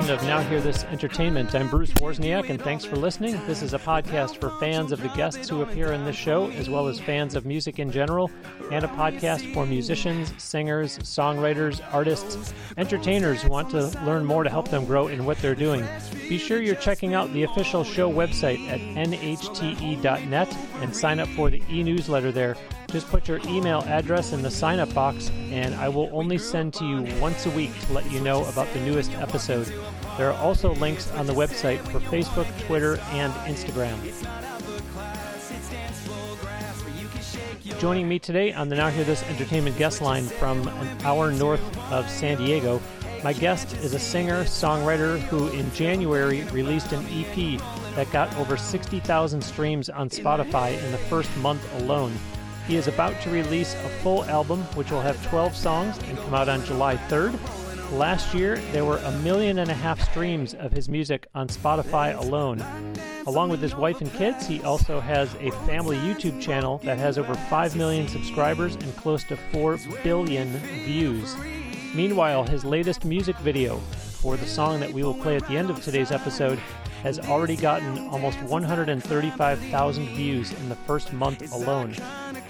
edition of Now Hear This Entertainment. I'm Bruce Wozniak, and thanks for listening. This is a podcast for fans of the guests who appear in this show, as well as fans of music in general, and a podcast for musicians, singers, songwriters, artists, entertainers who want to learn more to help them grow in what they're doing. Be sure you're checking out the official show website at nhte.net and sign up for the e newsletter there just put your email address in the sign up box, and I will only send to you once a week to let you know about the newest episode. There are also links on the website for Facebook, Twitter, and Instagram. Joining me today on the Now Hear This Entertainment guest line from an hour north of San Diego, my guest is a singer songwriter who in January released an EP that got over 60,000 streams on Spotify in the first month alone. He is about to release a full album, which will have 12 songs and come out on July 3rd. Last year, there were a million and a half streams of his music on Spotify alone. Along with his wife and kids, he also has a family YouTube channel that has over 5 million subscribers and close to 4 billion views. Meanwhile, his latest music video for the song that we will play at the end of today's episode has already gotten almost 135,000 views in the first month alone.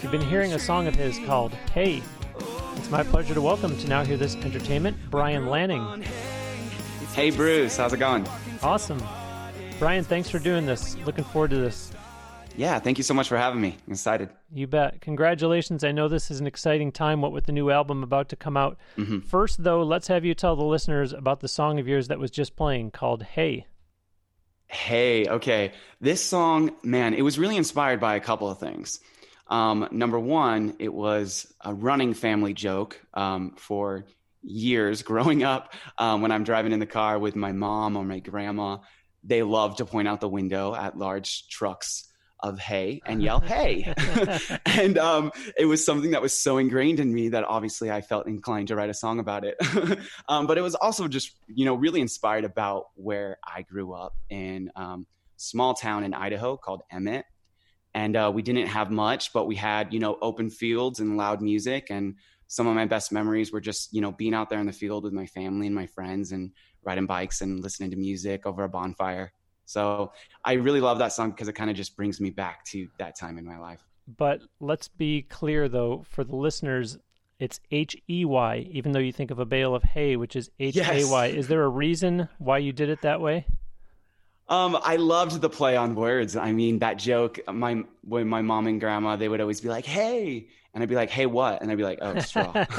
You've been hearing a song of his called Hey. It's my pleasure to welcome to Now Hear This Entertainment, Bryan Lanning. Hey, Bruce. How's it going? Awesome. Bryan, thanks for doing this. Looking forward to this. Yeah, thank you so much for having me. I'm excited. You bet. Congratulations. I know this is an exciting time, what with the new album about to come out. Mm-hmm. First, though, let's have you tell the listeners about the song of yours that was just playing called Hey. Hey, okay. This song, man, it was really inspired by a couple of things. Um, number one, it was a running family joke um, for years growing up. Um, when I'm driving in the car with my mom or my grandma, they love to point out the window at large trucks of hay and yell hey! And um, it was something that was so ingrained in me that obviously i felt inclined to write a song about it. Um, but it was also just you know really inspired about where i grew up in um, small town in idaho called emmett and uh, we didn't have much but we had you know open fields and loud music and some of my best memories were just you know being out there in the field with my family and my friends and riding bikes and listening to music over a bonfire so I really love that song because it kind of just brings me back to that time in my life. But let's be clear though, for the listeners, it's H E Y, even though you think of a bale of hay, which is H A Y. Is there a reason why you did it that way? Um, I loved the play on words. I mean, that joke. My when my mom and grandma, they would always be like, "Hey," and I'd be like, "Hey, what?" And I'd be like, "Oh, straw."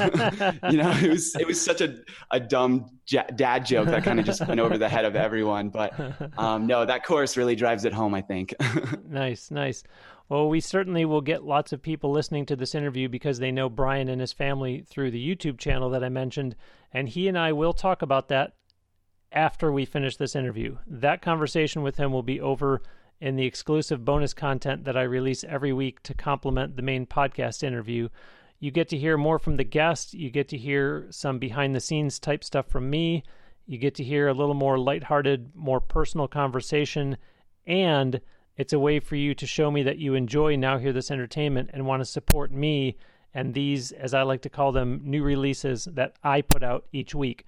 you know, it was it was such a a dumb j- dad joke that kind of just went over the head of everyone. But um, no, that chorus really drives it home. I think. nice, nice. Well, we certainly will get lots of people listening to this interview because they know Bryan and his family through the YouTube channel that I mentioned, and he and I will talk about that after we finish this interview. That conversation with him will be over in the exclusive bonus content that I release every week to complement the main podcast interview. You get to hear more from the guest, you get to hear some behind the scenes type stuff from me, you get to hear a little more lighthearted, more personal conversation, and it's a way for you to show me that you enjoy Now Hear This Entertainment and want to support me and these, as I like to call them, new releases that I put out each week.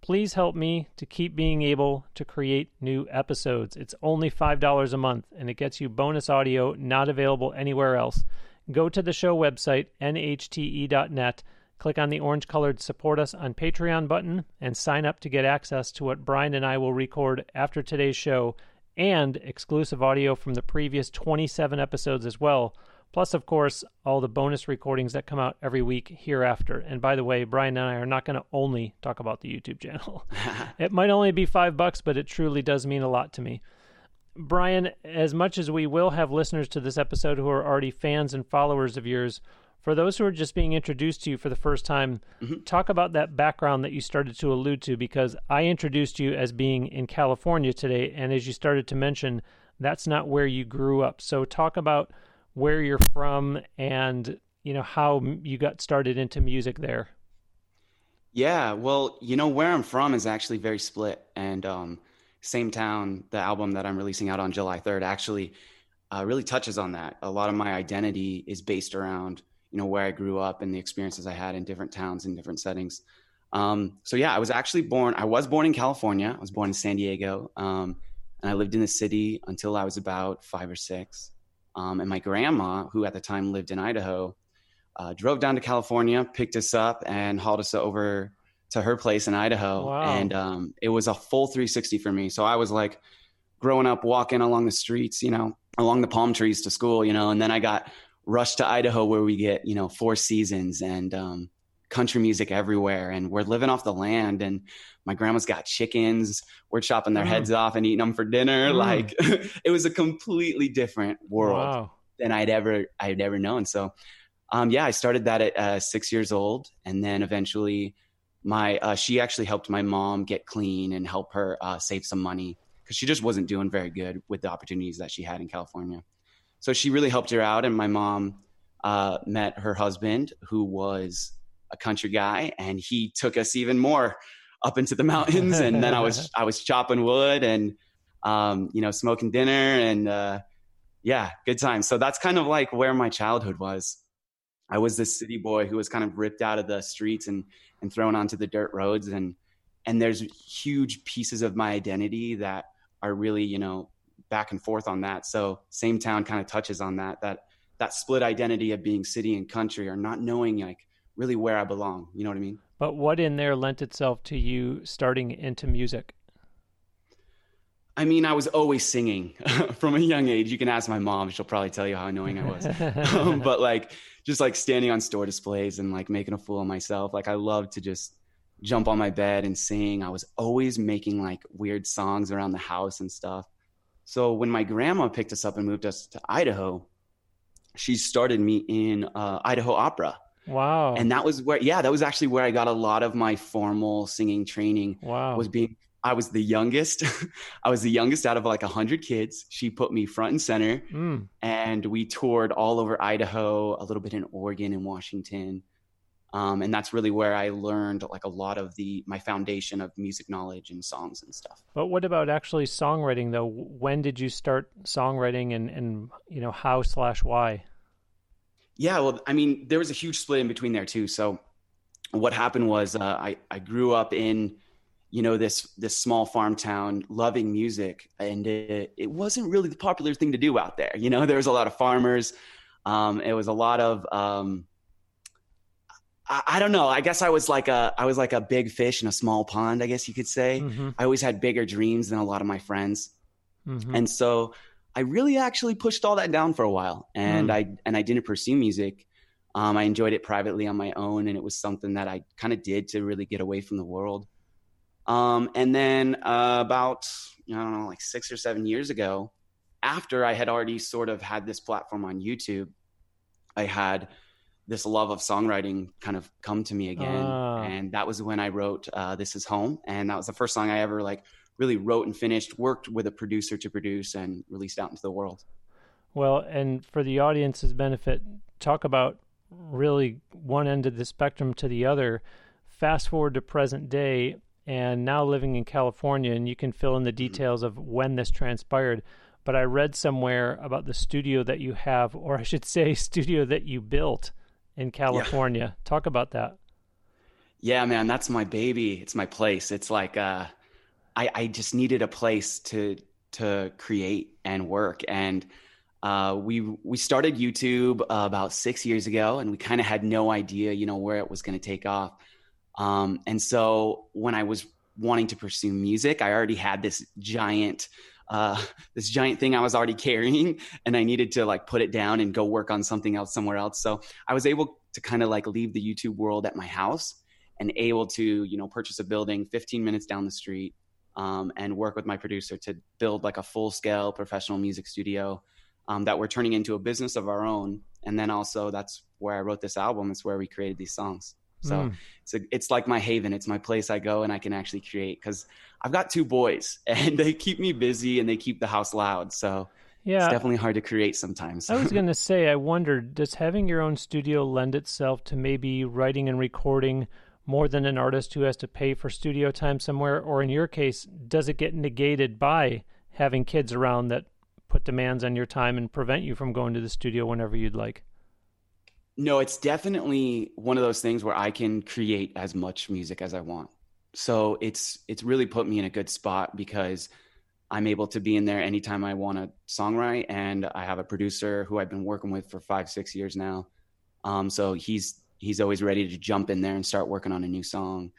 Please help me to keep being able to create new episodes. It's only $5 a month and it gets you bonus audio not available anywhere else. Go to the show website, nhte.net, click on the orange colored Support Us on Patreon button, and sign up to get access to what Bryan and I will record after today's show and exclusive audio from the previous 27 episodes as well Plus, of course, all the bonus recordings that come out every week hereafter. And by the way, Bryan and I are not going to only talk about the YouTube channel. it might only be five bucks, but it truly does mean a lot to me. Bryan, as much as we will have listeners to this episode who are already fans and followers of yours, for those who are just being introduced to you for the first time, mm-hmm. talk about that background that you started to allude to because I introduced you as being in California today. And as you started to mention, that's not where you grew up. So, talk about where you're from and you know how you got started into music there. Yeah, well, you know where I'm from is actually very split, and um, same town. The album that I'm releasing out on July 3rd actually uh, really touches on that. A lot of my identity is based around you know where I grew up and the experiences I had in different towns and different settings. Um, so yeah, I was actually born. I was born in California. I was born in San Diego, um, and I lived in the city until I was about five or six. Um, and my grandma, who at the time lived in Idaho, uh, drove down to California, picked us up, and hauled us over to her place in Idaho. Wow. And um, it was a full 360 for me. So I was like growing up, walking along the streets, you know, along the palm trees to school, you know, and then I got rushed to Idaho where we get, you know, four seasons and um, country music everywhere. And we're living off the land. And my grandma's got chickens. We're chopping their Mm. heads off and eating them for dinner. Mm. Like it was a completely different world Wow. than I'd ever I'd ever known. So, um, yeah, I started that at uh, six years old, and then eventually, my uh, she actually helped my mom get clean and help her uh, save some money because she just wasn't doing very good with the opportunities that she had in California. So she really helped her out, and my mom uh, met her husband, who was a country guy, and he took us even more up into the mountains. and then I was I was chopping wood and um, you know smoking dinner and uh, yeah, good times. So that's kind of like where my childhood was. I was this city boy who was kind of ripped out of the streets and and thrown onto the dirt roads and and there's huge pieces of my identity that are really you know back and forth on that. So same town kind of touches on that that that split identity of being city and country or not knowing like really where I belong. You know what I mean? But what in there lent itself to you starting into music? I mean, I was always singing from a young age. You can ask my mom; she'll probably tell you how annoying I was. um, but like, just like standing on store displays and like making a fool of myself. Like, I loved to just jump on my bed and sing. I was always making like weird songs around the house and stuff. So when my grandma picked us up and moved us to Idaho, she started me in uh, Idaho Opera, wow. and that was where, yeah, that was actually where I got a lot of my formal singing training wow. was being I was the youngest. I was the youngest out of like a hundred kids. She put me front and center, Mm. and we toured all over Idaho, a little bit in Oregon and Washington, um, and that's really where I learned like a lot of the my foundation of music knowledge and songs and stuff. But what about actually songwriting though? When did you start songwriting and, and you know how slash why? Yeah, well, I mean, there was a huge split in between there too. So, what happened was uh, I I grew up in you know this this small farm town loving music and it, it wasn't really the popular thing to do out there you know there was a lot of farmers um, it was a lot of um, I, I don't know i guess i was like a i was like a big fish in a small pond i guess you could say Mm-hmm. i always had bigger dreams than a lot of my friends Mm-hmm. and so I really actually pushed all that down for a while, and Mm. I and I didn't pursue music. Um, I enjoyed it privately on my own, and it was something that I kind of did to really get away from the world. Um, and then uh, about I don't know, like six or seven years ago, after I had already sort of had this platform on YouTube, I had this love of songwriting kind of come to me again, Ah. and that was when I wrote uh, "This Is Home," and that was the first song I ever like really wrote and finished, worked with a producer to produce and released out into the world. Well, and for the audience's benefit, talk about really one end of the spectrum to the other. Fast forward to present day, and now living in California, and you can fill in the details of when this transpired. But I read somewhere about the studio that you have, or I should say, studio that you built in California. Talk about that. Yeah, man, that's my baby. It's my place. It's like uh, I, I just needed a place to to create and work, and uh, we we started YouTube uh, about six years ago, and we kind of had no idea, you know, where it was going to take off. Um, and so when I was wanting to pursue music, I already had this giant uh, this giant thing I was already carrying, and I needed to like put it down and go work on something else somewhere else. So I was able to kind of like leave the YouTube world at my house and able to you know purchase a building 15 minutes down the street um, and work with my producer to build like a full scale professional music studio um, that we're turning into a business of our own. And then also that's where i wrote this album. It's where we created these songs. So Mm. it's a, it's like my haven. It's my place i go and i can actually create because i've got two boys and they keep me busy and they keep the house loud. So Yeah, it's definitely hard to create sometimes. I was going to say, I wondered, does having your own studio lend itself to maybe writing and recording more than an artist who has to pay for studio time somewhere? Or in your case, does it get negated by having kids around that put demands on your time and prevent you from going to the studio whenever you'd like? No, it's definitely one of those things where I can create as much music as I want. So it's it's really put me in a good spot because I'm able to be in there anytime I want to songwrite, and I have a producer who I've been working with for five six years now. Um, so he's he's always ready to jump in there and start working on a new song.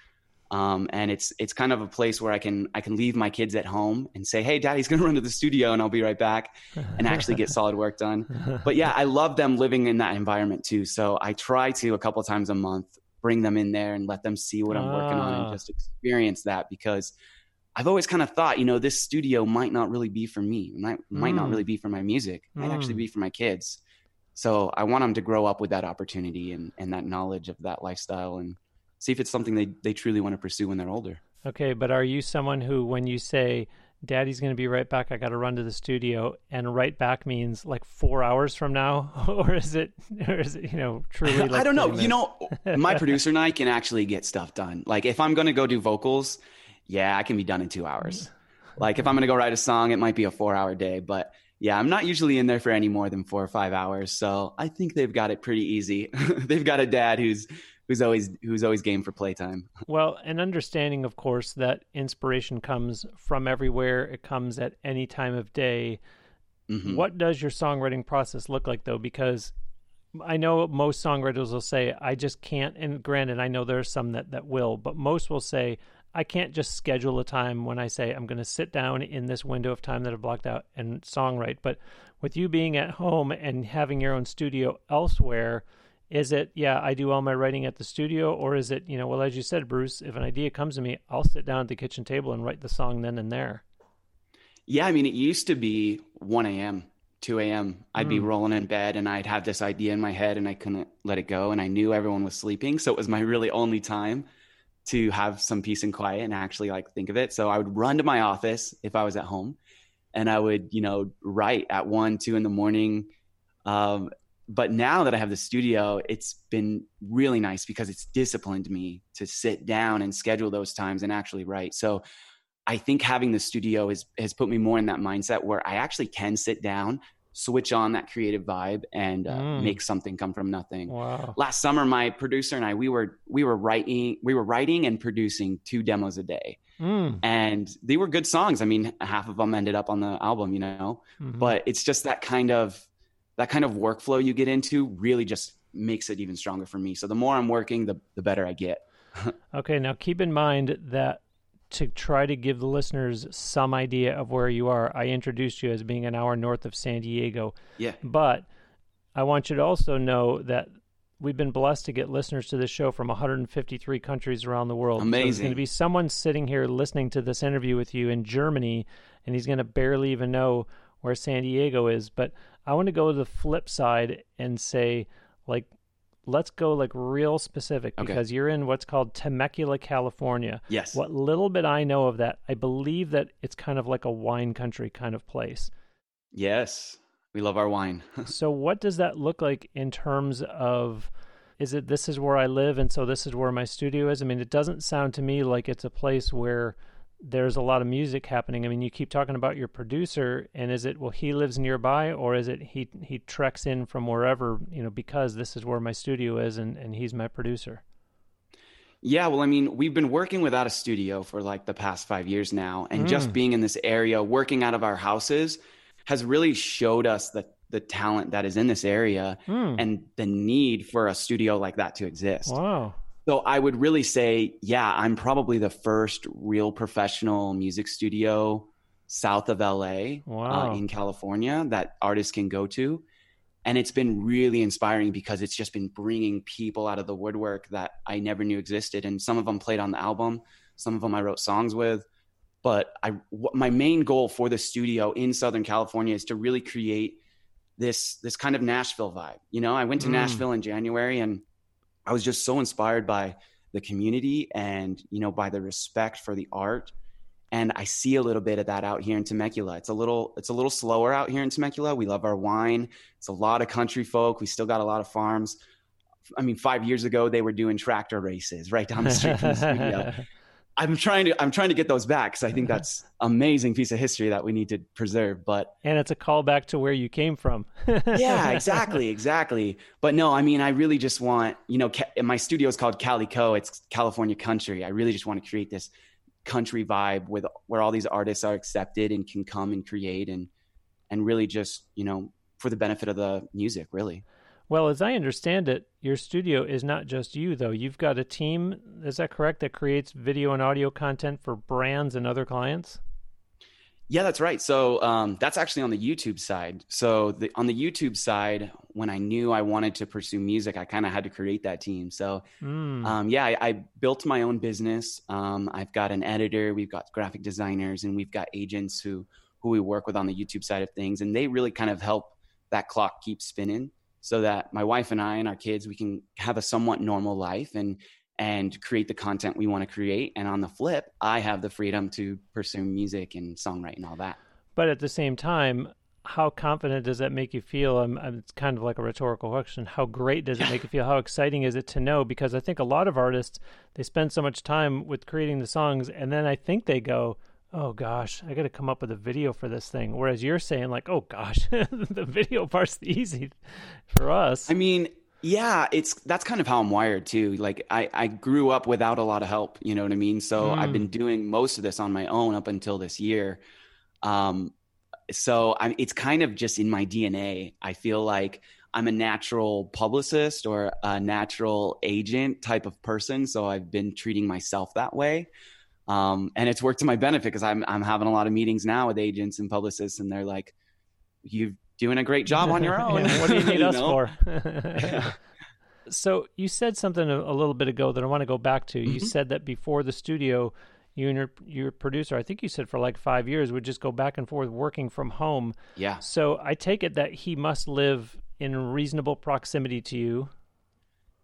Um, and it's it's kind of a place where I can I can leave my kids at home and say, "Hey, Daddy's going to run to the studio, and I'll be right back," and actually get solid work done. But yeah, I love them living in that environment too. So I try to a couple times a month bring them in there and let them see what I'm working on and Ah. just experience that because I've always kind of thought, you know, this studio might not really be for me, might might not Mm. really be for my music, might actually Mm. be for my kids. So I want them to grow up with that opportunity and, and that knowledge of that lifestyle and see if it's something they, they truly want to pursue when they're older. Okay, but are you someone who, when you say, Daddy's going to be right back, I got to run to the studio, and right back means like four hours from now? or is it, or is it, you know, truly like I don't know. You know, my producer and I can actually get stuff done. Like if I'm going to go do vocals, yeah, I can be done in two hours. Mm-hmm. Like if I'm going to go write a song, it might be a four hour day, but yeah, I'm not usually in there for any more than four or five hours. So I think they've got it pretty easy. they've got a dad who's, who's always, who's always game for playtime. Well, an understanding, of course, that inspiration comes from everywhere, it comes at any time of day. Mhm. What does your songwriting process look like, though? Because I know most songwriters will say, I just can't. And granted, I know there are some that, that will, but most will say, I can't just schedule a time when I say I'm going to sit down in this window of time that I've blocked out and songwrite. But with you being at home and having your own studio elsewhere, is it, yeah, I do all my writing at the studio? Or is it, you know, well, as you said, Bruce, if an idea comes to me, I'll sit down at the kitchen table and write the song then and there? Yeah, I mean, it used to be 1 a.m., 2 a.m. I'd be Mm. rolling in bed and I'd have this idea in my head and I couldn't let it go. And I knew everyone was sleeping. So it was my really only time to have some peace and quiet and actually like think of it. So I would run to my office if I was at home and I would, you know, write at one, two in the morning. Um, but now that I have the studio, it's been really nice because it's disciplined me to sit down and schedule those times and actually write. So I think having the studio has has put me more in that mindset where I actually can sit down, switch on that creative vibe, and uh, Mm. make something come from nothing. Wow. Last summer, my producer and I we were we were writing we were writing and producing two demos a day, Mm. and they were good songs. I mean, half of them ended up on the album, you know. Mhm. But it's just that kind of that kind of workflow you get into really just makes it even stronger for me. So the more I'm working, the the better I get. Okay, now keep in mind that to try to give the listeners some idea of where you are, I introduced you as being an hour north of San Diego. Yeah. But I want you to also know that we've been blessed to get listeners to this show from 153 countries around the world. So there's Amazing. going to be someone sitting here listening to this interview with you in Germany, and he's going to barely even know where San Diego is. But I want to go to the flip side and say, like, let's go like real specific Okay. because you're in what's called Temecula, California. Yes. What little bit I know of that, I believe that it's kind of like a wine country kind of place. Yes. We love our wine. so what does that look like in terms of is it this is where I live and so this is where my studio is? I mean, it doesn't sound to me like it's a place where there's a lot of music happening. I mean, you keep talking about your producer and is it well he lives nearby or is it he he treks in from wherever, you know, because this is where my studio is and and he's my producer. Yeah, well, I mean, we've been working without a studio for like the past five years now, and just Mm. being in this area, working out of our houses, has really showed us the the talent that is in this area Hmm. and the need for a studio like that to exist. Wow. So I would really say, yeah, I'm probably the first real professional music studio south of LA Wow. uh, in California that artists can go to. And it's been really inspiring because it's just been bringing people out of the woodwork that I never knew existed. And some of them played on the album, some of them I wrote songs with. But I, my main goal for the studio in Southern California is to really create this this kind of Nashville vibe. You know, I went to Mm. Nashville in January and I was just so inspired by the community and you know by the respect for the art and I see a little bit of that out here in Temecula. It's a little it's a little slower out here in Temecula. We love our wine. It's a lot of country folk. We still got a lot of farms. I mean, 5 years ago they were doing tractor races right down the street from the studio. I'm trying to I'm trying to get those back because I think mm-hmm. that's amazing piece of history that we need to preserve. But and it's a callback to where you came from. yeah, exactly, exactly. But no, I mean, I really just want you know, my studio is called Calico. It's California country. I really just want to create this country vibe with where all these artists are accepted and can come and create and and really just you know for the benefit of the music, really. Well, as I understand it, your studio is not just you, though. You've got a team, is that correct, that creates video and audio content for brands and other clients? Yeah, that's right. So um, that's actually on the YouTube side. So the, on the YouTube side, when I knew I wanted to pursue music, I kind of had to create that team. So mm. um, yeah, I, I, built my own business. Um, I've got an editor, we've got graphic designers, and we've got agents who who we work with on the YouTube side of things, and they really kind of help that clock keep spinning so that my wife and I and our kids we can have a somewhat normal life and and create the content we want to create and on the flip I have the freedom to pursue music and songwriting and all that. But at the same time how confident does that make you feel? I'm, I'm, it's kind of like a rhetorical question. How great does it make you feel? How exciting is it to know? Because I think a lot of artists they spend so much time with creating the songs, and then I think they go, oh gosh, I got to come up with a video for this thing. Whereas you're saying like, oh gosh, the video part's easy for us. I mean, yeah, it's that's kind of how I'm wired too. Like I I grew up without a lot of help, you know what I mean? So mm. I've been doing most of this on my own up until this year. Um so I it's kind of just in my DNA. I feel like I'm a natural publicist or a natural agent type of person, so I've been treating myself that way. Um, and it's worked to my benefit because I'm I'm having a lot of meetings now with agents and publicists, and they're like, "You're doing a great job on your own. yeah, what do you need you us know? for?" so you said something a, a, little bit ago that I want to go back to. Mm-hmm. You said that before the studio, you and your, your producer, I think you said for like five years, would just go back and forth working from home. Yeah. So I take it that he must live in reasonable proximity to you.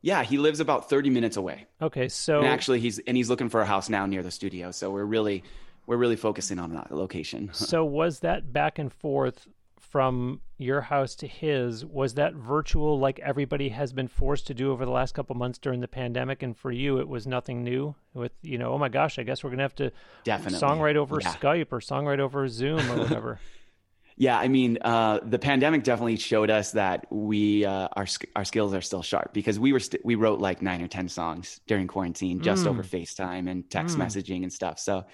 Yeah, he lives about 30 minutes away. Okay, so and actually he's and he's looking for a house now near the studio. So we're really we're really focusing on that location. so was that back and forth from your house to his was that virtual like everybody has been forced to do over the last couple months during the pandemic and for you it was nothing new with you know oh my gosh i guess we're gonna have to definitely songwrite over yeah. skype or songwrite over zoom or whatever Yeah, I mean, uh, the pandemic definitely showed us that we uh, our our skills are still sharp because we were st- we wrote like nine or ten songs during quarantine just mm. over FaceTime and text mm. messaging and stuff. So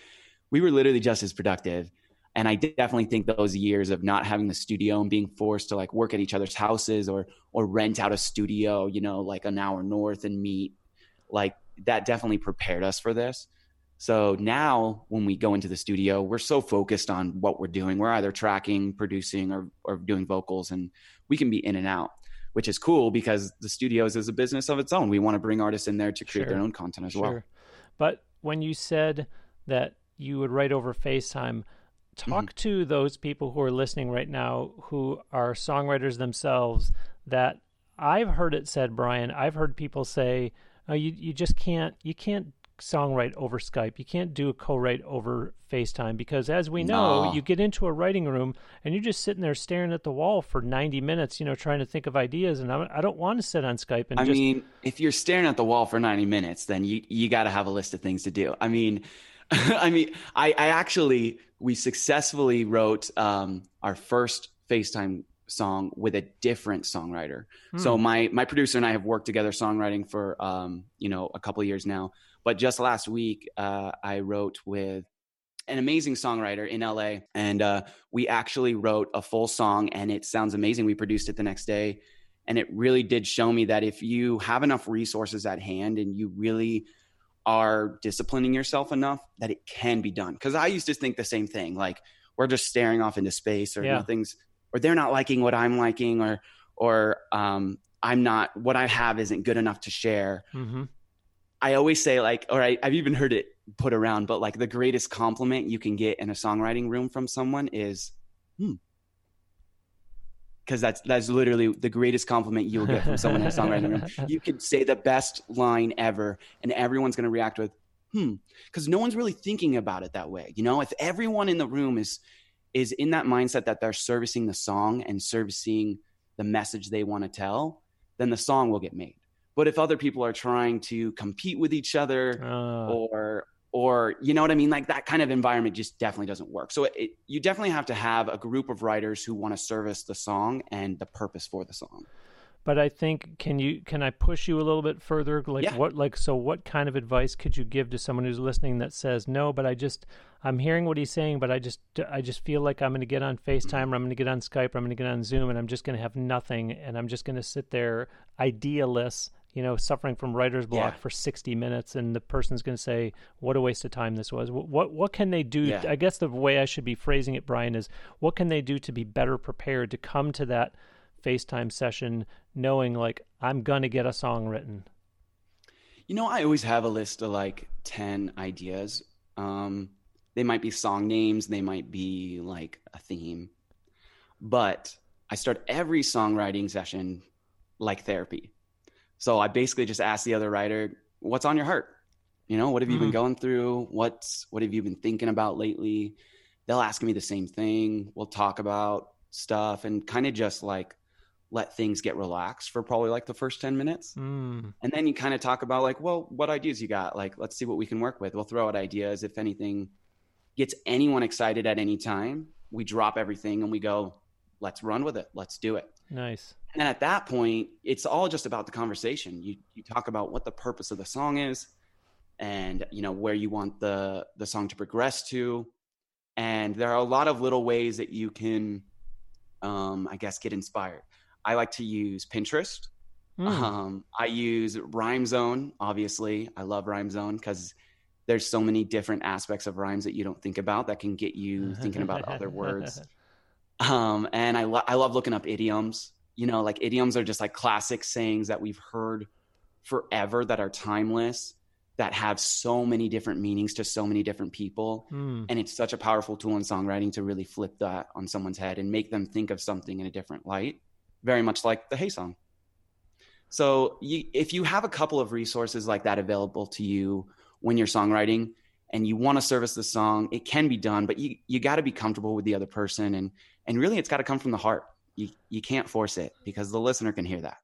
we were literally just as productive. And I definitely think those years of not having the studio and being forced to like work at each other's houses or or rent out a studio, you know, like an hour north and meet, like that definitely prepared us for this. So now when we go into the studio, we're so focused on what we're doing. We're either tracking, producing, or, or doing vocals, and we can be in and out, which is cool because the studios is a business of its own. We want to bring artists in there to create sure. their own content as sure. well. But when you said that you would write over FaceTime, talk mm-hmm. to those people who are listening right now who are songwriters themselves that I've heard it said, Bryan, I've heard people say, oh, you, you just can't, you can't songwrite over Skype. You can't do a co-write over FaceTime because, as we know, no. you get into a writing room and you're just sitting there staring at the wall for 90 minutes, you know, trying to think of ideas. And I, don't want to sit on Skype and. I just... mean, if you're staring at the wall for 90 minutes, then you you got to have a list of things to do. I mean, I mean, I, I actually we successfully wrote um, our first FaceTime song with a different songwriter. Hmm. So my my producer and I have worked together songwriting for um, you know a couple years now. But just last week, uh, I wrote with an amazing songwriter in LA, and uh, we actually wrote a full song, and it sounds amazing. We produced it the next day, and it really did show me that if you have enough resources at hand and you really are disciplining yourself enough, that it can be done. Because I used to think the same thing, like we're just staring off into space, or yeah. nothing's, or they're not liking what I'm liking, or or um, I'm not what I have isn't good enough to share. Mm-hmm. I always say like, all right, I've even heard it put around, but like the greatest compliment you can get in a songwriting room from someone is, hmm. Because that's that's literally the greatest compliment you'll get from someone in a songwriting room. You could say the best line ever, and everyone's going to react with, "Hmm," because no one's really thinking about it that way. You know, if everyone in the room is is in that mindset that they're servicing the song and servicing the message they want to tell, then the song will get made. But if other people are trying to compete with each other uh. or or you know what I mean? Like that kind of environment just definitely doesn't work. So it, you definitely have to have a group of writers who want to service the song and the purpose for the song. But I think can you can I push you a little bit further? Like Yeah. what like so what kind of advice could you give to someone who's listening that says no, but I just I'm hearing what he's saying, but I just I just feel like I'm going to get on FaceTime or I'm going to get on Skype or I'm going to get on Zoom and I'm just going to have nothing and I'm just going to sit there idealess, you know, suffering from writer's block Yeah. for 60 minutes and the person's going to say what a waste of time this was. What what, what can they do? Yeah. I guess the way I should be phrasing it Bryan is what can they do to be better prepared to come to that FaceTime session knowing like I'm going to get a song written. You know, I always have a list of like 10 ideas. Um, they might be song names, they might be like a theme. But I start every songwriting session like therapy. So I basically just ask the other writer, what's on your heart? You know, what have you been Mhm. going through? What's what have you been thinking about lately? They'll ask me the same thing. We'll talk about stuff and kind of just like let things get relaxed for probably like the first 10 minutes. Mm. And then you kind of talk about like, well, what ideas you got? Like, let's see what we can work with. We'll throw out ideas. If anything gets anyone excited at any time, we drop everything and we go, let's run with it. Let's do it. Nice. And at that point, it's all just about the conversation. You you talk about what the purpose of the song is and you know where you want the the song to progress to. And there are a lot of little ways that you can um I guess get inspired. I like to use Pinterest. Mm. Um, I use Rhyme Zone, obviously. I love Rhyme Zone because there's so many different aspects of rhymes that you don't think about that can get you thinking about other words. Um, and I, lo- I love looking up idioms. You know, like idioms are just like classic sayings that we've heard forever that are timeless, that have so many different meanings to so many different people. Mm. And it's such a powerful tool in songwriting to really flip that on someone's head and make them think of something in a different light, very much like the Hey song. So you, if you have a couple of resources like that available to you when you're songwriting and you want to service the song, it can be done, but you, you got to be comfortable with the other person. And, and really it's got to come from the heart. You, you can't force it because the listener can hear that.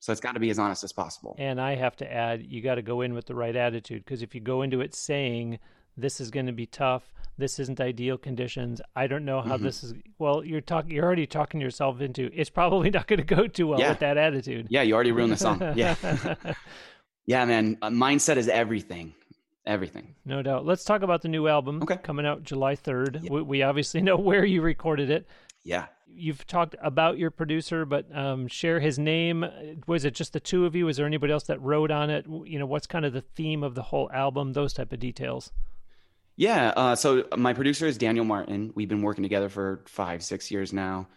So it's got to be as honest as possible. And I have to add, you got to go in with the right attitude because if you go into it saying this is going to be tough, this isn't ideal conditions, I don't know how Mhm. this is. Well, you're talking, you're already talking yourself into. It's probably not going to go too well Yeah. with that attitude. Yeah, you already ruined the song. Yeah. yeah, man. Uh, mindset is everything. Everything. no doubt. Let's talk about the new album Okay. coming out July third. Yeah. We, we obviously know where you recorded it. Yeah. You've talked about your producer, but um, share his name. Was it just the two of you? Was there anybody else that wrote on it? You know, what's kind of the theme of the whole album? Those type of details. Yeah. Uh, so my producer is Daniel Martin. We've been working together for five, six years now.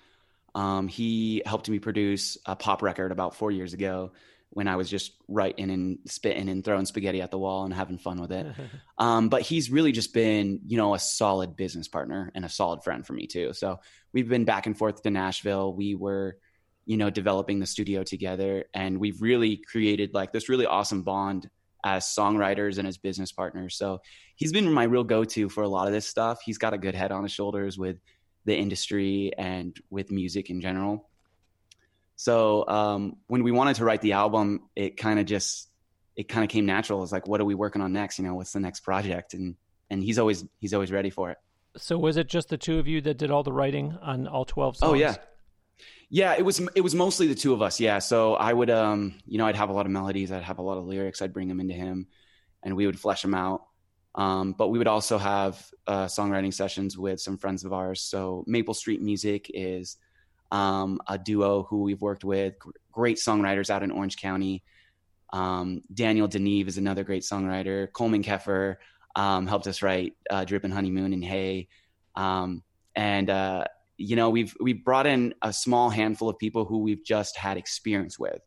Um, he helped me produce a pop record about four years ago when I was just writing and spitting and throwing spaghetti at the wall and having fun with it. Um, but he's really just been, you know, a solid business partner and a solid friend for me too. So we've been back and forth to Nashville. We were, you know, developing the studio together, and we've really created like this really awesome bond as songwriters and as business partners. So he's been my real go-to for a lot of this stuff. He's got a good head on his shoulders with the industry and with music in general. So um, when we wanted to write the album, it kind of just it kind of came natural. It's like, what are we working on next? You know, what's the next project? And and he's always he's always ready for it. So was it just the two of you that did all the writing on all twelve songs? Oh yeah, yeah. It was it was mostly the two of us. Yeah. So I would um you know I'd have a lot of melodies, I'd have a lot of lyrics, I'd bring them into him, and we would flesh them out. Um, but we would also have uh, songwriting sessions with some friends of ours. So Maple Street Music is um, a duo who we've worked with, great songwriters out in Orange County. Um, Daniel Deneve is another great songwriter. Coleman Keffer um, helped us write uh, "Drip and Honeymoon" and "Hey," um, and uh, you know we've we've brought in a small handful of people who we've just had experience with.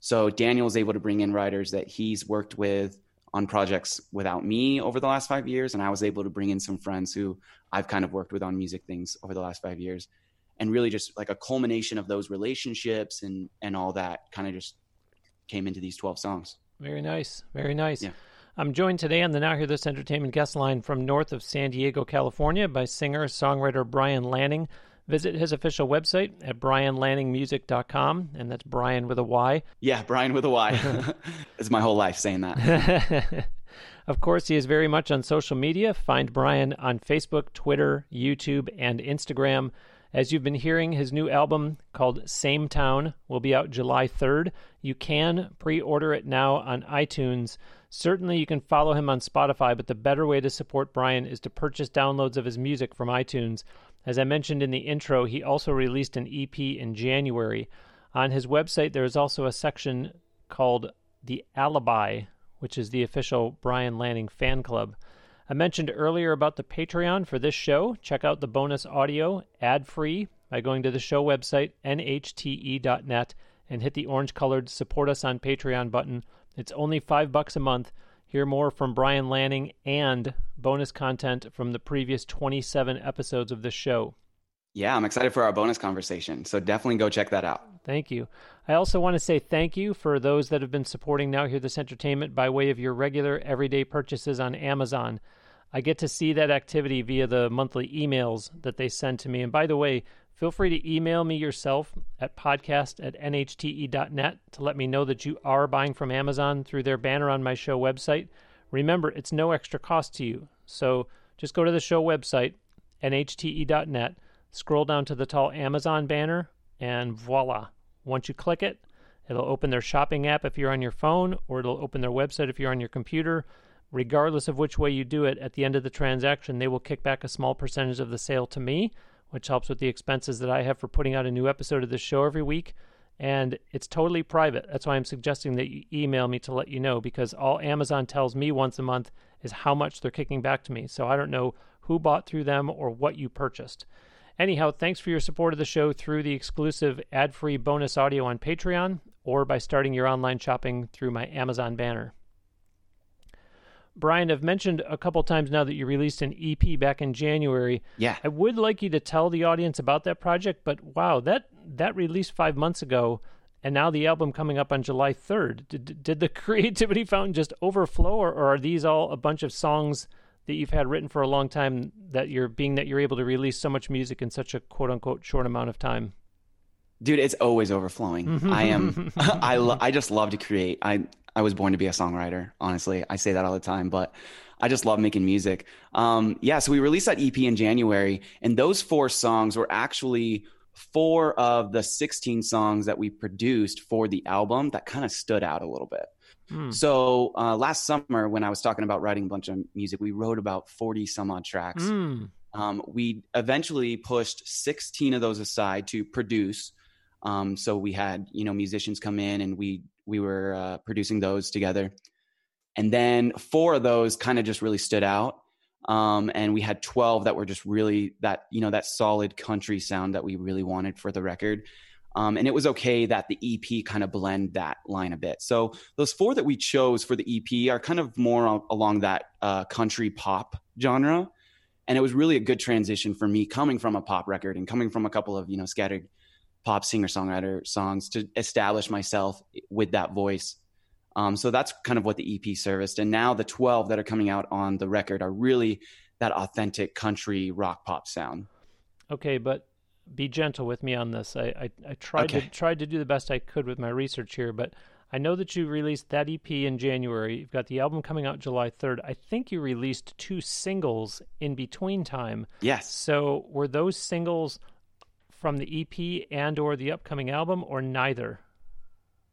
So Daniel was able to bring in writers that he's worked with on projects without me over the last five years, and I was able to bring in some friends who I've kind of worked with on music things over the last five years, and really just like a culmination of those relationships and and all that kind of just came into these twelve songs. Very nice. Very nice. Yeah. I'm joined today on the Now Hear This Entertainment guest line from north of San Diego, California by singer songwriter Bryan Lanning. Visit his official website at bryanlanningmusic.com, and that's Bryan with a Y. Yeah, Bryan with a Y. it's my whole life saying that. of course, he is very much on social media. Find Bryan on Facebook, Twitter, YouTube, and Instagram. As you've been hearing, his new album called Same Town will be out July 3rd. You can pre order it now on iTunes. Certainly, you can follow him on Spotify, but the better way to support Bryan is to purchase downloads of his music from iTunes. As I mentioned in the intro, he also released an EP in January. On his website, there is also a section called The Alibi, which is the official Bryan Lanning fan club. I mentioned earlier about the Patreon for this show. Check out the bonus audio ad free by going to the show website, nhte.net, and hit the orange colored Support Us on Patreon button. It's only five bucks a month. Hear more from Bryan Lanning and bonus content from the previous 27 episodes of this show. Yeah, I'm excited for our bonus conversation. So definitely go check that out. Thank you. I also want to say thank you for those that have been supporting Now Hear This Entertainment by way of your regular everyday purchases on Amazon. I get to see that activity via the monthly emails that they send to me. And by the way, feel free to email me yourself at podcast at nhte.net to let me know that you are buying from Amazon through their banner on my show website. Remember, it's no extra cost to you. So just go to the show website, nhte.net, scroll down to the tall Amazon banner, and voila. Once you click it, it'll open their shopping app if you're on your phone, or it'll open their website if you're on your computer regardless of which way you do it, at the end of the transaction, they will kick back a small percentage of the sale to me, which helps with the expenses that I have for putting out a new episode of this show every week. And it's totally private. That's why I'm suggesting that you email me to let you know because all Amazon tells me once a month is how much they're kicking back to me. So I don't know who bought through them or what you purchased. Anyhow, thanks for your support of the show through the exclusive ad free bonus audio on Patreon or by starting your online shopping through my Amazon banner. Bryan, I've mentioned a couple times now that you released an EP back in January. Yeah. I would like you to tell the audience about that project, but wow, that that released 5 months ago and now the album coming up on July 3rd. Did, did the creativity fountain just overflow or, or are these all a bunch of songs that you've had written for a long time that you're being that you're able to release so much music in such a quote unquote short amount of time? Dude, it's always overflowing. I am I lo- I just love to create. I I was born to be a songwriter, honestly. I say that all the time, but I just love making music. Um, yeah, so we released that EP in January, and those four songs were actually four of the 16 songs that we produced for the album that kind of stood out a little bit. Mm. So uh, last summer, when I was talking about writing a bunch of music, we wrote about 40 some odd tracks. Mm. Um, we eventually pushed 16 of those aside to produce. Um, so we had you know musicians come in and we we were uh, producing those together. And then four of those kind of just really stood out. Um, and we had 12 that were just really that, you know, that solid country sound that we really wanted for the record. Um, and it was okay that the EP kind of blend that line a bit. So those four that we chose for the EP are kind of more along that uh, country pop genre. And it was really a good transition for me coming from a pop record and coming from a couple of, you know, scattered pop singer songwriter songs to establish myself with that voice. Um, so that's kind of what the EP serviced. And now the 12 that are coming out on the record are really that authentic country rock pop sound. Okay, but be gentle with me on this. I, I, I tried okay. to tried to do the best I could with my research here, but I know that you released that EP in January. You've got the album coming out July 3rd. I think you released two singles in between time. Yes. So were those singles from the EP and or the upcoming album or neither?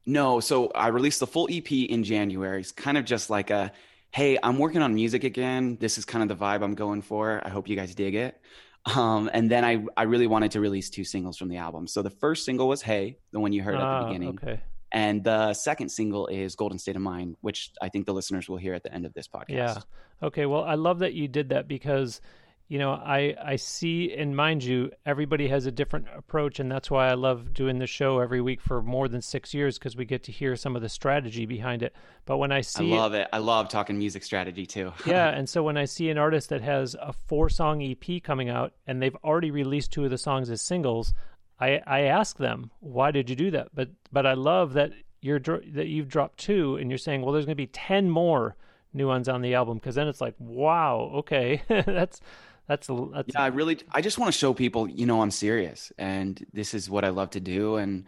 No, so I released the full EP in January. It's kind of just like a hey, I'm working on music again. This is kind of the vibe I'm going for. I hope you guys dig it. Um, and then I, I really wanted to release two singles from the album. So the first single was Hey, the one you heard at the ah, beginning. Okay. And the second single is Golden State of Mind, which I think the listeners will hear at the end of this podcast. Yeah. Okay. Well, I love that you did that because you know, I I see and mind you, everybody has a different approach, and that's why I love doing the show every week for more than six years because we get to hear some of the strategy behind it. But when I see, I love it. I love talking music strategy too. yeah, and so when I see an artist that has a four song EP coming out and they've already released two of the songs as singles, I I ask them why did you do that? But but I love that you're that you've dropped two and you're saying, well, there's going to be ten more new ones on the album because then it's like, wow, okay, that's that's, a, that's yeah. I really, I just want to show people, you know, I'm serious, and this is what I love to do, and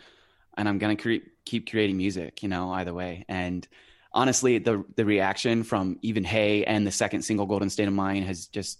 and I'm gonna cre- keep creating music, you know, either way. And honestly, the the reaction from even Hey and the second single Golden State of Mind has just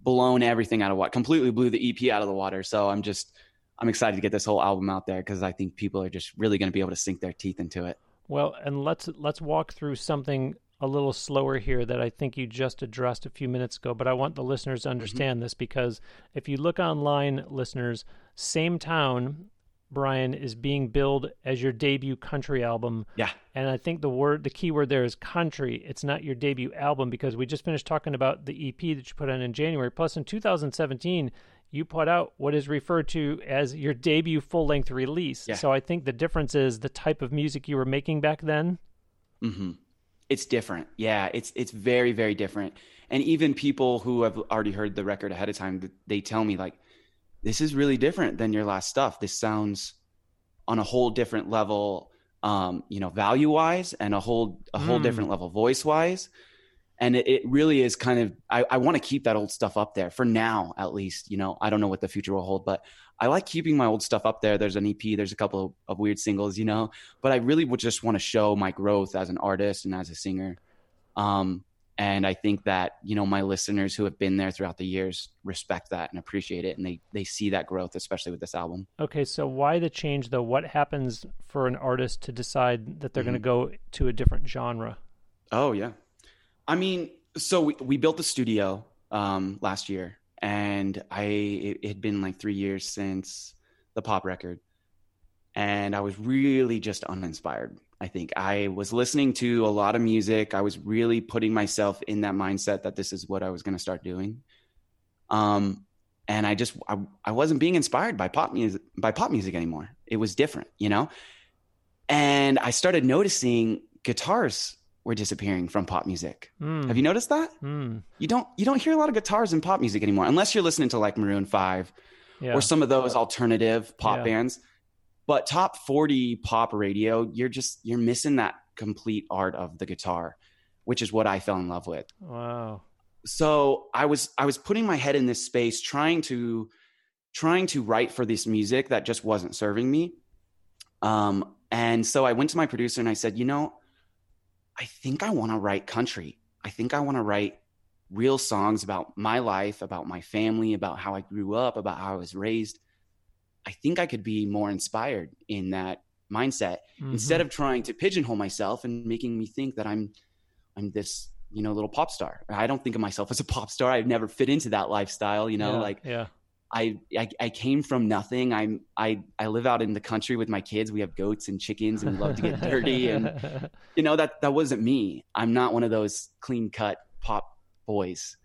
blown everything out of what completely blew the EP out of the water. So I'm just I'm excited to get this whole album out there because I think people are just really going to be able to sink their teeth into it. Well, and let's let's walk through something a little slower here that I think you just addressed a few minutes ago, but I want the listeners to mm-hmm. understand mm-hmm. this because if you look online, listeners, same town, Bryan, is being billed as your debut country album. Yeah. And I think the word, the key word there is country. It's not your debut album because we just finished talking about the EP that you put on in January. Plus, in 2017, you put out what is referred to as your debut full length release. Yeah. So I think the difference is the type of music you were making back then. Mm-hmm. It's different. Yeah, it's it's very very different. And even people who have already heard the record ahead of time, they tell me like, "This is really different than your last stuff. This sounds on a whole different level, um, you know, value wise, and a whole a whole mm. different level voice wise." and it, it, really is kind of I, I want to keep that old stuff up there for now at least you know i don't know what the future will hold but i like keeping my old stuff up there. There's an ep there's a couple of, of weird singles you know but i really would just want to show my growth as an artist and as a singer. Um, and i think that you know my listeners who have been there throughout the years respect that and appreciate it and they they see that growth especially with this album. Okay so why the change though? What happens for an artist to decide that they're mm-hmm. going to go to a different genre? Oh yeah. I mean, so we, we built the studio um, last year, and I it, it had been like three years since the pop record, and I was really just uninspired. I think I was listening to a lot of music. I was really putting myself in that mindset that this is what I was going to start doing. Um, and I just I, I wasn't being inspired by pop music by pop music anymore. It was different, you know. And I started noticing guitars were disappearing from pop music. Mm. Have you noticed that? Mm. You don't you don't hear a lot of guitars in pop music anymore unless you're listening to like Maroon 5 yeah. or some of those alternative pop yeah. bands. But top 40 pop radio, you're just you're missing that complete art of the guitar, which is what I fell in love with. Wow. So I was I was putting my head in this space trying to trying to write for this music that just wasn't serving me. Um and so I went to my producer and I said, "You know, I think I want to write country. I think I want to write real songs about my life, about my family, about how I grew up, about how I was raised. I think I could be more inspired in that mindset mm-hmm. instead of trying to pigeonhole myself and making me think that I'm I'm this, you know, little pop star. I don't think of myself as a pop star. I've never fit into that lifestyle, you know, yeah, like yeah. I, I, I came from nothing. I'm I I live out in the country with my kids. We have goats and chickens, and we love to get dirty. And you know that that wasn't me. I'm not one of those clean cut pop boys.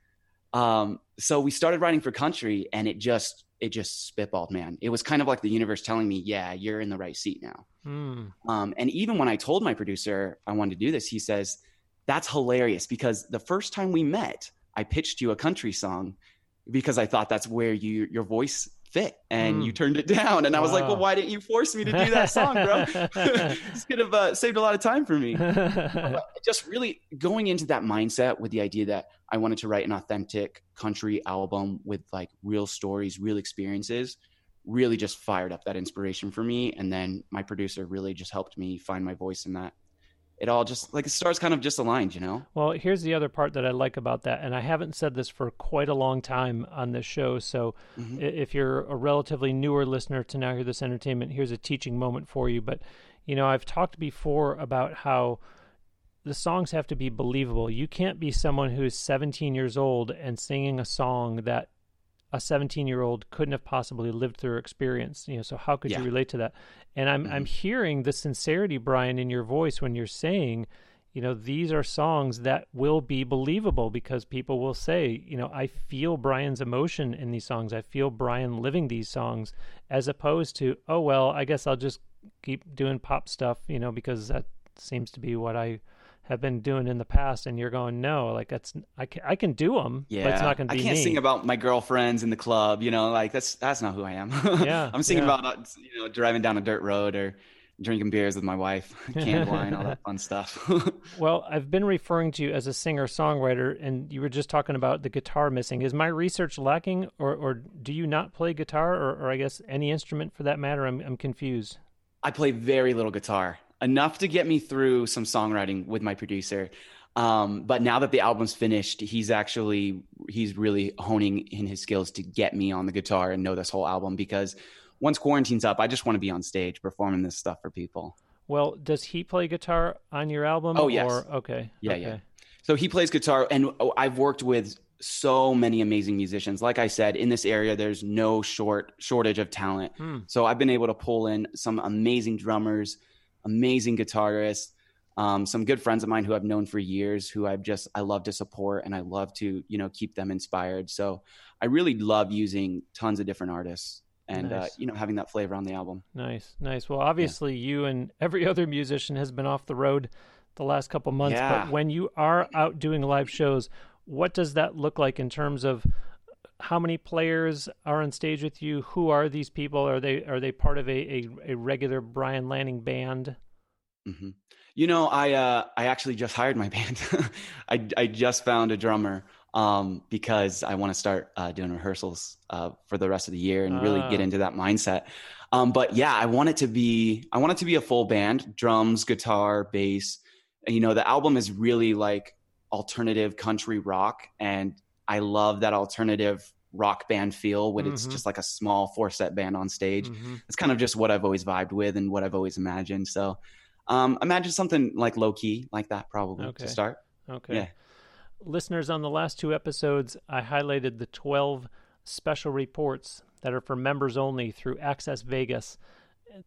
Um, so we started writing for country, and it just it just spitballed, man. It was kind of like the universe telling me, "Yeah, you're in the right seat now." Mm. Um, and even when I told my producer I wanted to do this, he says, "That's hilarious because the first time we met, I pitched you a country song." Because I thought that's where you your voice fit and mm. you turned it down. And i was like well why didn't you force me to do that song bro? This could have uh, saved a lot of time for me. Just really going into that mindset with the idea that i wanted to write an authentic country album with like real stories real experiences really just fired up that inspiration for me. And then my producer really just helped me find my voice in that it all just like the stars kind of just aligned, you know? Well, here's the other part that I like about that. And I haven't said this for quite a long time on this show. So mm-hmm. if you're a relatively newer listener to Now Hear This Entertainment, here's a teaching moment for you. But, you know, I've talked before about how the songs have to be believable. You can't be someone who's 17 years old and singing a song that a 17 year old couldn't have possibly lived through experience you know so how could yeah. you relate to that and i'm mm-hmm. i'm hearing the sincerity bryan in your voice when you're saying you know these are songs that will be believable because people will say you know i feel bryan's emotion in these songs i feel bryan living these songs as opposed to oh well i guess i'll just keep doing pop stuff you know because that seems to be what i have been doing in the past and you're going no like that's i can, I can do them yeah but it's not going to be i can't me. sing about my girlfriends in the club you know like that's that's not who i am yeah i'm singing yeah. about uh, you know driving down a dirt road or drinking beers with my wife canned wine all that fun stuff well i've been referring to you as a singer songwriter and you were just talking about the guitar missing is my research lacking or, or do you not play guitar or, or i guess any instrument for that matter i'm, I'm confused I play very little guitar. Enough to get me through some songwriting with my producer. Um, but now that the album's finished, he's actually he's really honing in his skills to get me on the guitar and know this whole album because once quarantine's up, I just want to be on stage performing this stuff for people. Well, does he play guitar on your album? Oh yes. Or, okay. Yeah, okay. yeah. So he plays guitar, and oh, I've worked with so many amazing musicians. Like I said, in this area, there's no short shortage of talent. Hmm. So I've been able to pull in some amazing drummers, amazing guitarists, um, some good friends of mine who I've known for years, who I've just I love to support and I love to you know keep them inspired. So I really love using tons of different artists and uh, you know having that flavor on the album. Nice, nice. Well, obviously, you and every other musician has been off the road the last couple months. Yeah. But when you are out doing live shows, what does that look like in terms of how many players are on stage with you? Who are these people? Are they are they part of a a, a regular Bryan Lanning band? hmm You know, I uh, I actually just hired my band. I I just found a drummer um, because I want to start uh, doing rehearsals uh, for the rest of the year and really get Ah. into that mindset. Um, but yeah, I want it to be I want it to be a full band: drums, guitar, bass. You know, the album is really like alternative country rock, and I love that alternative rock band feel when it's Mhm. just like a small four set band on stage Mhm. it's kind of just what I've always vibed with and what I've always imagined. So um, imagine something like low key like that probably Okay. to start. Okay. Yeah. Listeners, on the last two episodes, I highlighted the 12 special reports that are for members only through Access Vegas.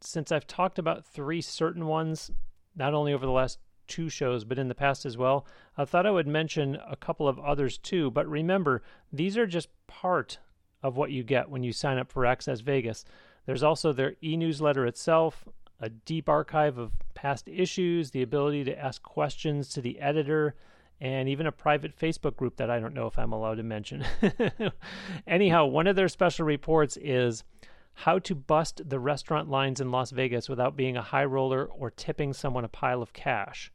Since I've talked about three certain ones, not only over the last two shows, but in the past as well, I thought I would mention a couple of others too. But remember, these are just part of what you get when you sign up for Access Vegas. There's also their e newsletter itself, a deep archive of past issues, the ability to ask questions to the editor, and even a private Facebook group that I don't know if I'm allowed to mention. Anyhow, one of their special reports is how to bust the restaurant lines in Las Vegas without being a high roller or tipping someone a pile of cash.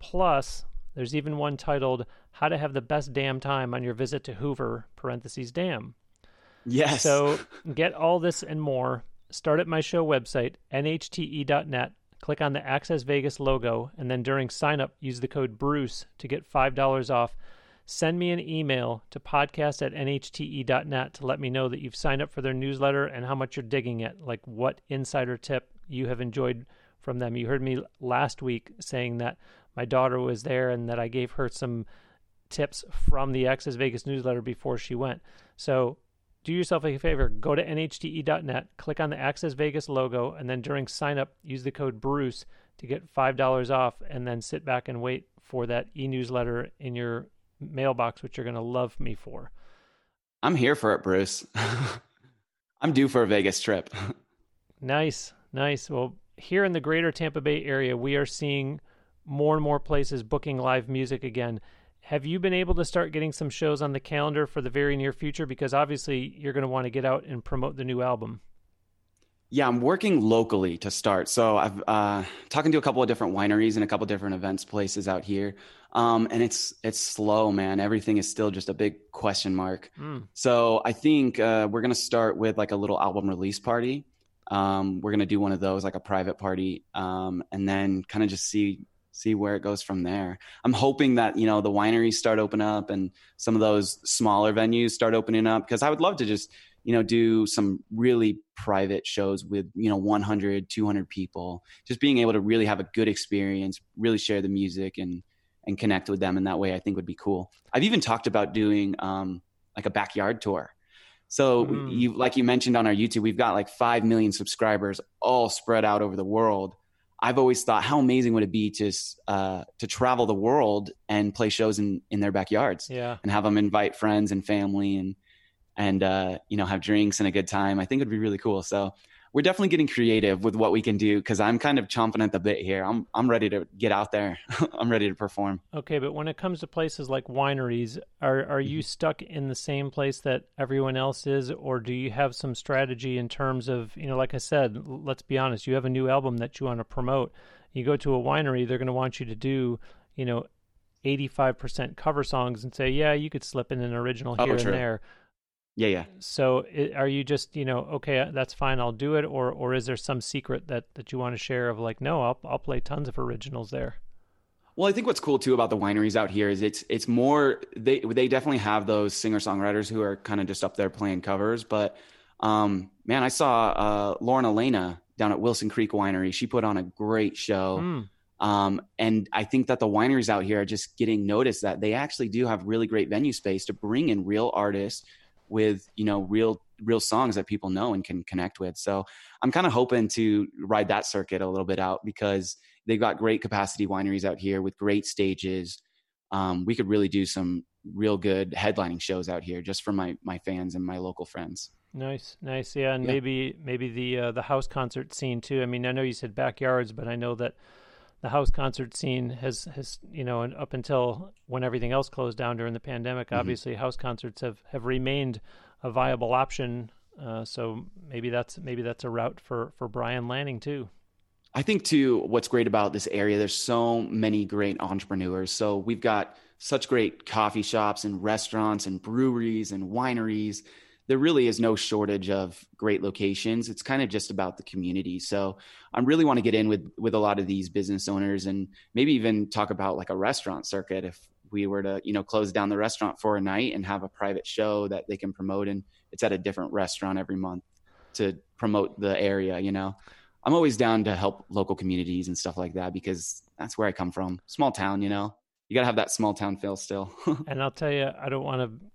Plus, there's even one titled How to Have the Best Damn Time on Your Visit to Hoover, parentheses dam. Yes. So get all this and more. Start at my show website, nhte.net. Click on the Access Vegas logo, and then during sign up, use the code Bruce to get $5 off. Send me an email to podcast at nhte.net to let me know that you've signed up for their newsletter and how much you're digging it, like what insider tip you have enjoyed from them. You heard me last week saying that my daughter was there and that I gave her some tips from the Access Vegas newsletter before she went. So do yourself a favor go to nhte.net click on the access vegas logo and then during sign up use the code bruce to get $5 off and then sit back and wait for that e-newsletter in your mailbox which you're going to love me for I'm here for it, Bruce. I'm due for a Vegas trip. nice nice well here in the greater tampa bay area we are seeing more and more places booking live music again have you been able to start getting some shows on the calendar for the very near future because obviously you're going to want to get out and promote the new album Yeah, I'm working locally to start. So I've uh, talking to a couple of different wineries and a couple of different events places out here, um, and it's it's slow, man. Everything is still just a big question mark. Mm. So I think uh, we're gonna start with like a little album release party. Um, we're gonna do one of those, like a private party, um, and then kind of just see see where it goes from there. I'm hoping that you know the wineries start open up and some of those smaller venues start opening up because I would love to just you know do some really private shows with you know 100 200 people just being able to really have a good experience really share the music and and connect with them in that way i think would be cool i've even talked about doing um like a backyard tour so Mm. you like you mentioned on our youtube we've got like 5 million subscribers all spread out over the world i've always thought how amazing would it be to uh to travel the world and play shows in in their backyards yeah and have them invite friends and family and and uh, you know have drinks and a good time. I think it'd be really cool. So we're definitely getting creative with what we can do because I'm kind of chomping at the bit here. I'm I'm ready to get out there. I'm ready to perform. Okay, but when it comes to places like wineries, are are you mm-hmm. stuck in the same place that everyone else is, or do you have some strategy in terms of you know, like I said, let's be honest, you have a new album that you want to promote. You go to a winery, they're going to want you to do, you know, eighty five percent cover songs and say, yeah, you could slip in an original Oh, here true. and there. Yeah, yeah. So are you just you know okay that's fine I'll do it or or is there some secret that that you want to share of like no I'll I'll play tons of originals there. Well, I think what's cool too about the wineries out here is it's it's more they they definitely have those singer songwriters who are kind of just up there playing covers. But um, man, I saw uh, Lauren Elena down at Wilson Creek Winery. She put on a great show. Mm. Um, and I think that the wineries out here are just getting noticed that they actually do have really great venue space to bring in real artists with you know real real songs that people know and can connect with. So I'm kind of hoping to ride that circuit a little bit out because they've got great capacity wineries out here with great stages. Um, we could really do some real good headlining shows out here just for my my fans and my local friends. Nice, nice, yeah, and Yeah. maybe maybe the uh, the house concert scene too. I mean, I know you said backyards, but I know that the house concert scene has has you know, and up until when everything else closed down during the pandemic, Mhm. obviously house concerts have have remained a viable option. Uh, so maybe that's maybe that's a route for for Bryan Lanning too. I think too, what's great about this area, there's so many great entrepreneurs. So we've got such great coffee shops and restaurants and breweries and wineries. There really is no shortage of great locations. It's kind of just about the community. So I really want to get in with with a lot of these business owners and maybe even talk about like a restaurant circuit if we were to, you know, close down the restaurant for a night and have a private show that they can promote and it's at a different restaurant every month to promote the area, you know. I'm always down to help local communities and stuff like that because that's where I come from. Small town, you know. You got to have that small town feel still. And I'll tell you, I don't want to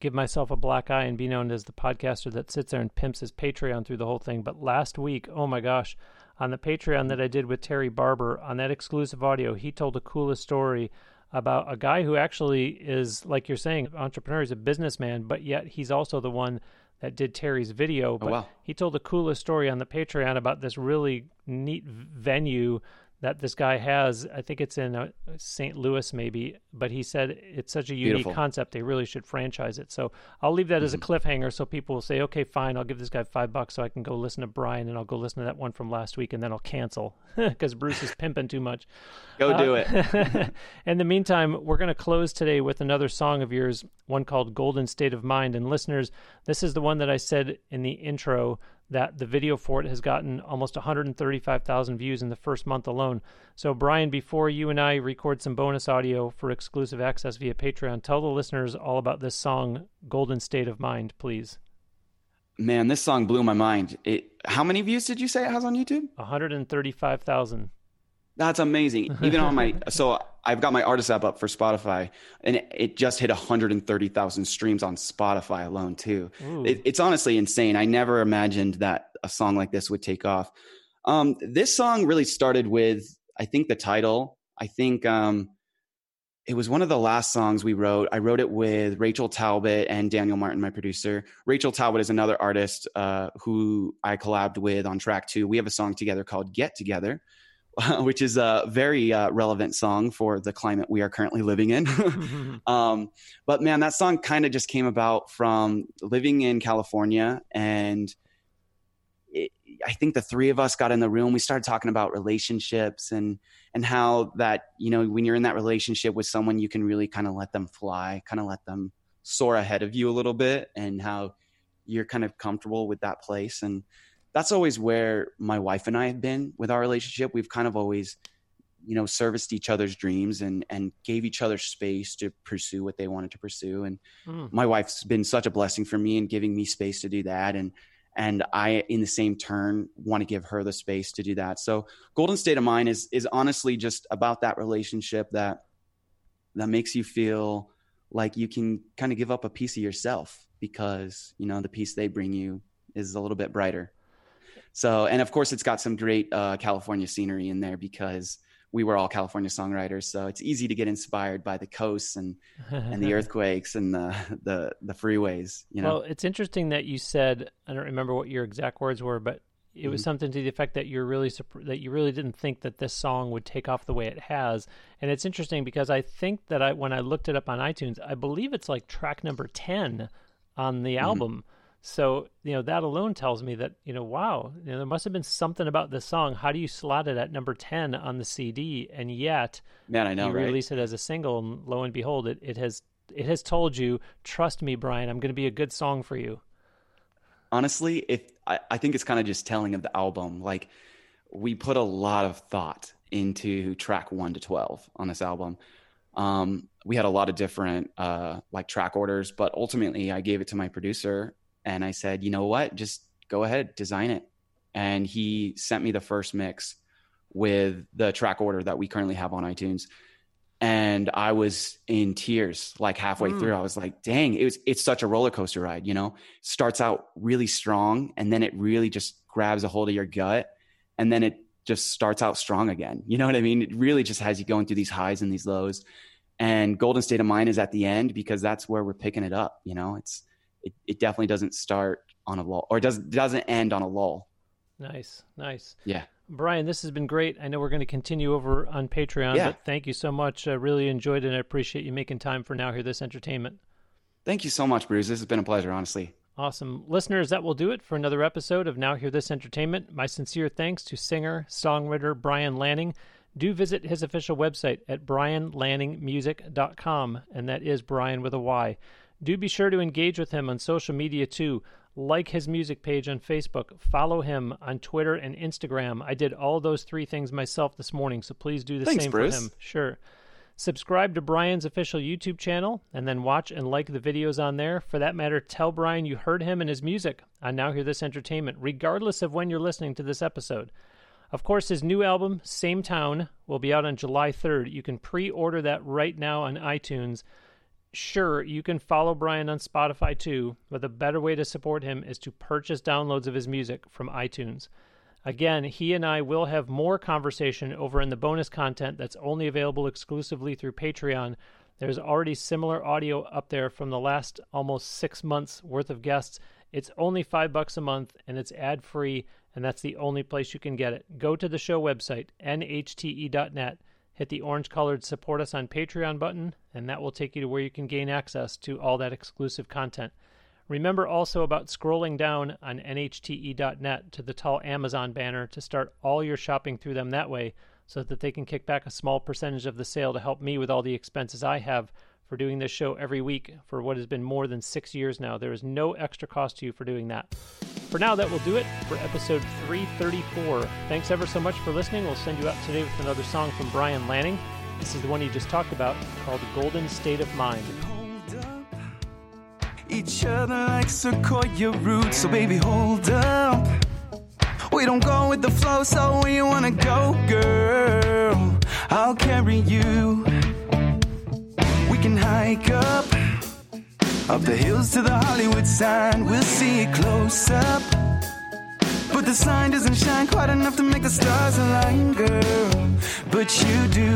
give myself a black eye and be known as the podcaster that sits there and pimps his Patreon through the whole thing. But last week, oh my gosh, on the Patreon that I did with Terry Barber on that exclusive audio, he told the coolest story about a guy who actually is, like you're saying, entrepreneur, he's a businessman, but yet he's also the one that did Terry's video. Oh, but wow. he told the coolest story on the Patreon about this really neat venue that this guy has. I think it's in uh, St. Louis, maybe, but he said it's such a unique Beautiful. concept. They really should franchise it. So I'll leave that as a cliffhanger so people will say, okay, fine, I'll give this guy five bucks so I can go listen to Bryan and I'll go listen to that one from last week and then I'll cancel because Bruce is pimping too much. Go do Uh, it. In the meantime, we're going to close today with another song of yours, one called Golden State of Mind. And listeners, this is the one that I said in the intro that the video for it has gotten almost 135,000 views in the first month alone. So, Bryan, before you and I record some bonus audio for exclusive access via Patreon, tell the listeners all about this song, Golden State of Mind, please. Man, this song blew my mind. It how many views did you say it has on YouTube? 135,000. That's amazing. Even on my so I've got my artist app up for Spotify and it, just hit 130,000 streams on Spotify alone too. It, it's honestly insane. I never imagined that a song like this would take off. Um, this song really started with, I think, the title. I think um, it was one of the last songs we wrote. I wrote it with Rachel Talbot and Daniel Martin, my producer. Rachel Talbot is another artist uh, who I collabed with on track two. We have a song together called Get Together, which is a very uh, relevant song for the climate we are currently living in. um, but man, that song kind of just came about from living in California, and it, I think the three of us got in the room. We started talking about relationships and and how that you know when you're in that relationship with someone, you can really kind of let them fly, kind of let them soar ahead of you a little bit, and how you're kind of comfortable with that place and that's always where my wife and I have been with our relationship. We've kind of always, you know, serviced each other's dreams and and gave each other space to pursue what they wanted to pursue. And Mm. my wife's been such a blessing for me in giving me space to do that. And and I, in the same turn, want to give her the space to do that. So, Golden State of Mind is is honestly just about that relationship that that makes you feel like you can kind of give up a piece of yourself because you know the piece they bring you is a little bit brighter. So, and of course, it's got some great uh, California scenery in there because we were all California songwriters. So it's easy to get inspired by the coasts and, and the earthquakes and the, the, the freeways, you know? Well, it's interesting that you said I don't remember what your exact words were, but it was Mhm. something to the effect that you're really that you really didn't think that this song would take off the way it has. And it's interesting because I think that I when I looked it up on iTunes, I believe it's like track number 10 on the album. So, you know, that alone tells me that, you know, wow, you know, there must have been something about this song. How do you slot it at number 10 on the CD and yet Man, I know, you right? release it as a single and lo and behold it, it has it has told you, trust me, Bryan, I'm going to be a good song for you? Honestly, if I, I think it's kind of just telling of the album. Like we put a lot of thought into track one to twelve on this album. Um, we had a lot of different uh, like track orders, but ultimately I gave it to my producer and I said, you know what, just go ahead, design it. And he sent me the first mix with the track order that we currently have on iTunes and I was in tears like halfway mm. through. I was like, dang, it was it's such a roller coaster ride, you know? Starts out really strong and then it really just grabs a hold of your gut and then it just starts out strong again. You know what I mean? It really just has you going through these highs and these lows. And Golden State of Mind is at the end because that's where we're picking it up, you know? It's it, it definitely doesn't start on a lull or does doesn't end on a lull. Nice. Nice. Yeah. Bryan, this has been great. I know we're going to continue over on Patreon, yeah. but thank you so much. I really enjoyed it and I appreciate you making time for Now Hear This Entertainment. Thank you so much, Bruce. This has been a pleasure, honestly. Awesome. Listeners, that will do it for another episode of Now Hear This Entertainment. My sincere thanks to singer, songwriter Bryan Lanning. Do visit his official website at bryanlanningmusic.com, and that is Bryan with a Y. Do be sure to engage with him on social media too like his music page on Facebook, follow him on Twitter and Instagram. I did all those three things myself this morning, so please do the Thanks, same Bruce. for him. Sure. Subscribe to Bryan's official YouTube channel and then watch and like the videos on there. For that matter, tell Bryan you heard him and his music on Now Hear This Entertainment, regardless of when you're listening to this episode. Of course, his new album, Same Town, will be out on July 3rd. You can pre order that right now on iTunes. Sure, you can follow Bryan on Spotify too, but the better way to support him is to purchase downloads of his music from iTunes. Again, he and I will have more conversation over in the bonus content that's only available exclusively through Patreon. There's already similar audio up there from the last almost six months worth of guests. It's only five bucks a month and it's ad free, and that's the only place you can get it. Go to the show website, nhte.net hit the orange colored support us on Patreon button, and that will take you to where you can gain access to all that exclusive content. Remember also about scrolling down on nhte.net to the tall Amazon banner to start all your shopping through them that way so that they can kick back a small percentage of the sale to help me with all the expenses I have for doing this show every week for what has been more than six years now. There is no extra cost to you for doing that. For now, that will do it for episode 334. Thanks ever so much for listening. We'll send you out today with another song from Bryan Lanning. This is the one you just talked about called Golden State of Mind. Each other like sequoia roots, so baby, hold up. We don't go with the flow, so where you wanna go, girl? I'll carry you can hike up. Up the hills to the Hollywood sign We'll see it close up. But the sign doesn't shine quite enough to make the stars align, girl. But you do.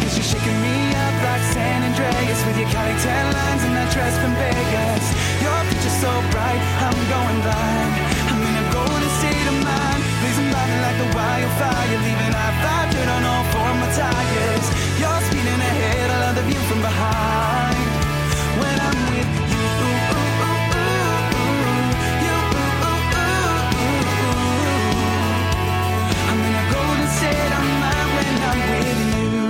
Cause you're shaking me up like San Andreas With your Cali tan lines and that dress from Vegas. Your picture's so bright, I'm going blind. I'm in a golden state of mind. Blazing me like a wildfire Leaving I five dirt on all four of my tires. You're speeding ahead, I love the view from behind. When I'm with you I'm in a golden state of mind when I'm with you.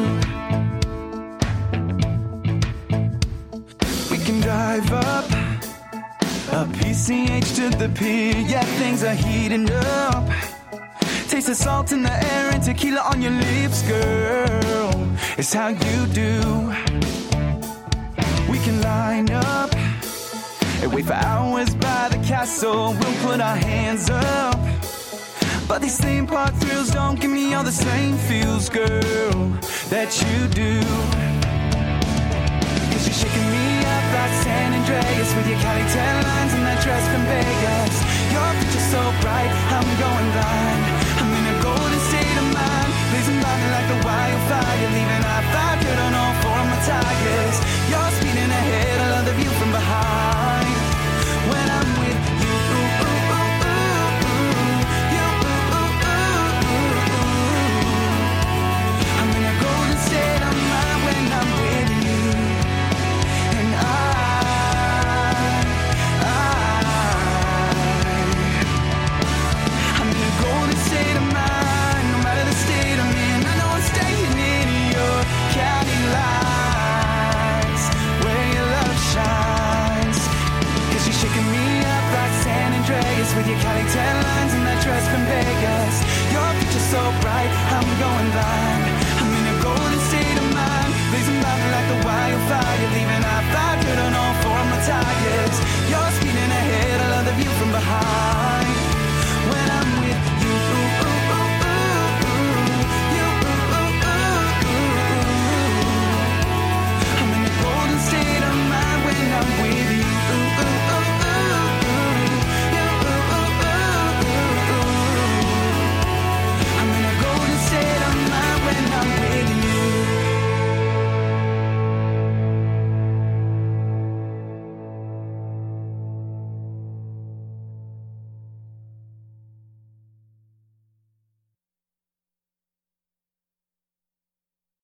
We can drive up a PCH to the pier, yeah, things are heating up Taste the salt in the air and tequila on your lips, girl. It's how you do. We can line up and wait for hours by the castle. We'll put our hands up. But these theme park thrills don't give me all the same feels, girl, that you do. Cause you're shaking me up like San Andreas with your Cali tan lines and that dress from Vegas. Your picture's so bright, I'm going blind. the wild.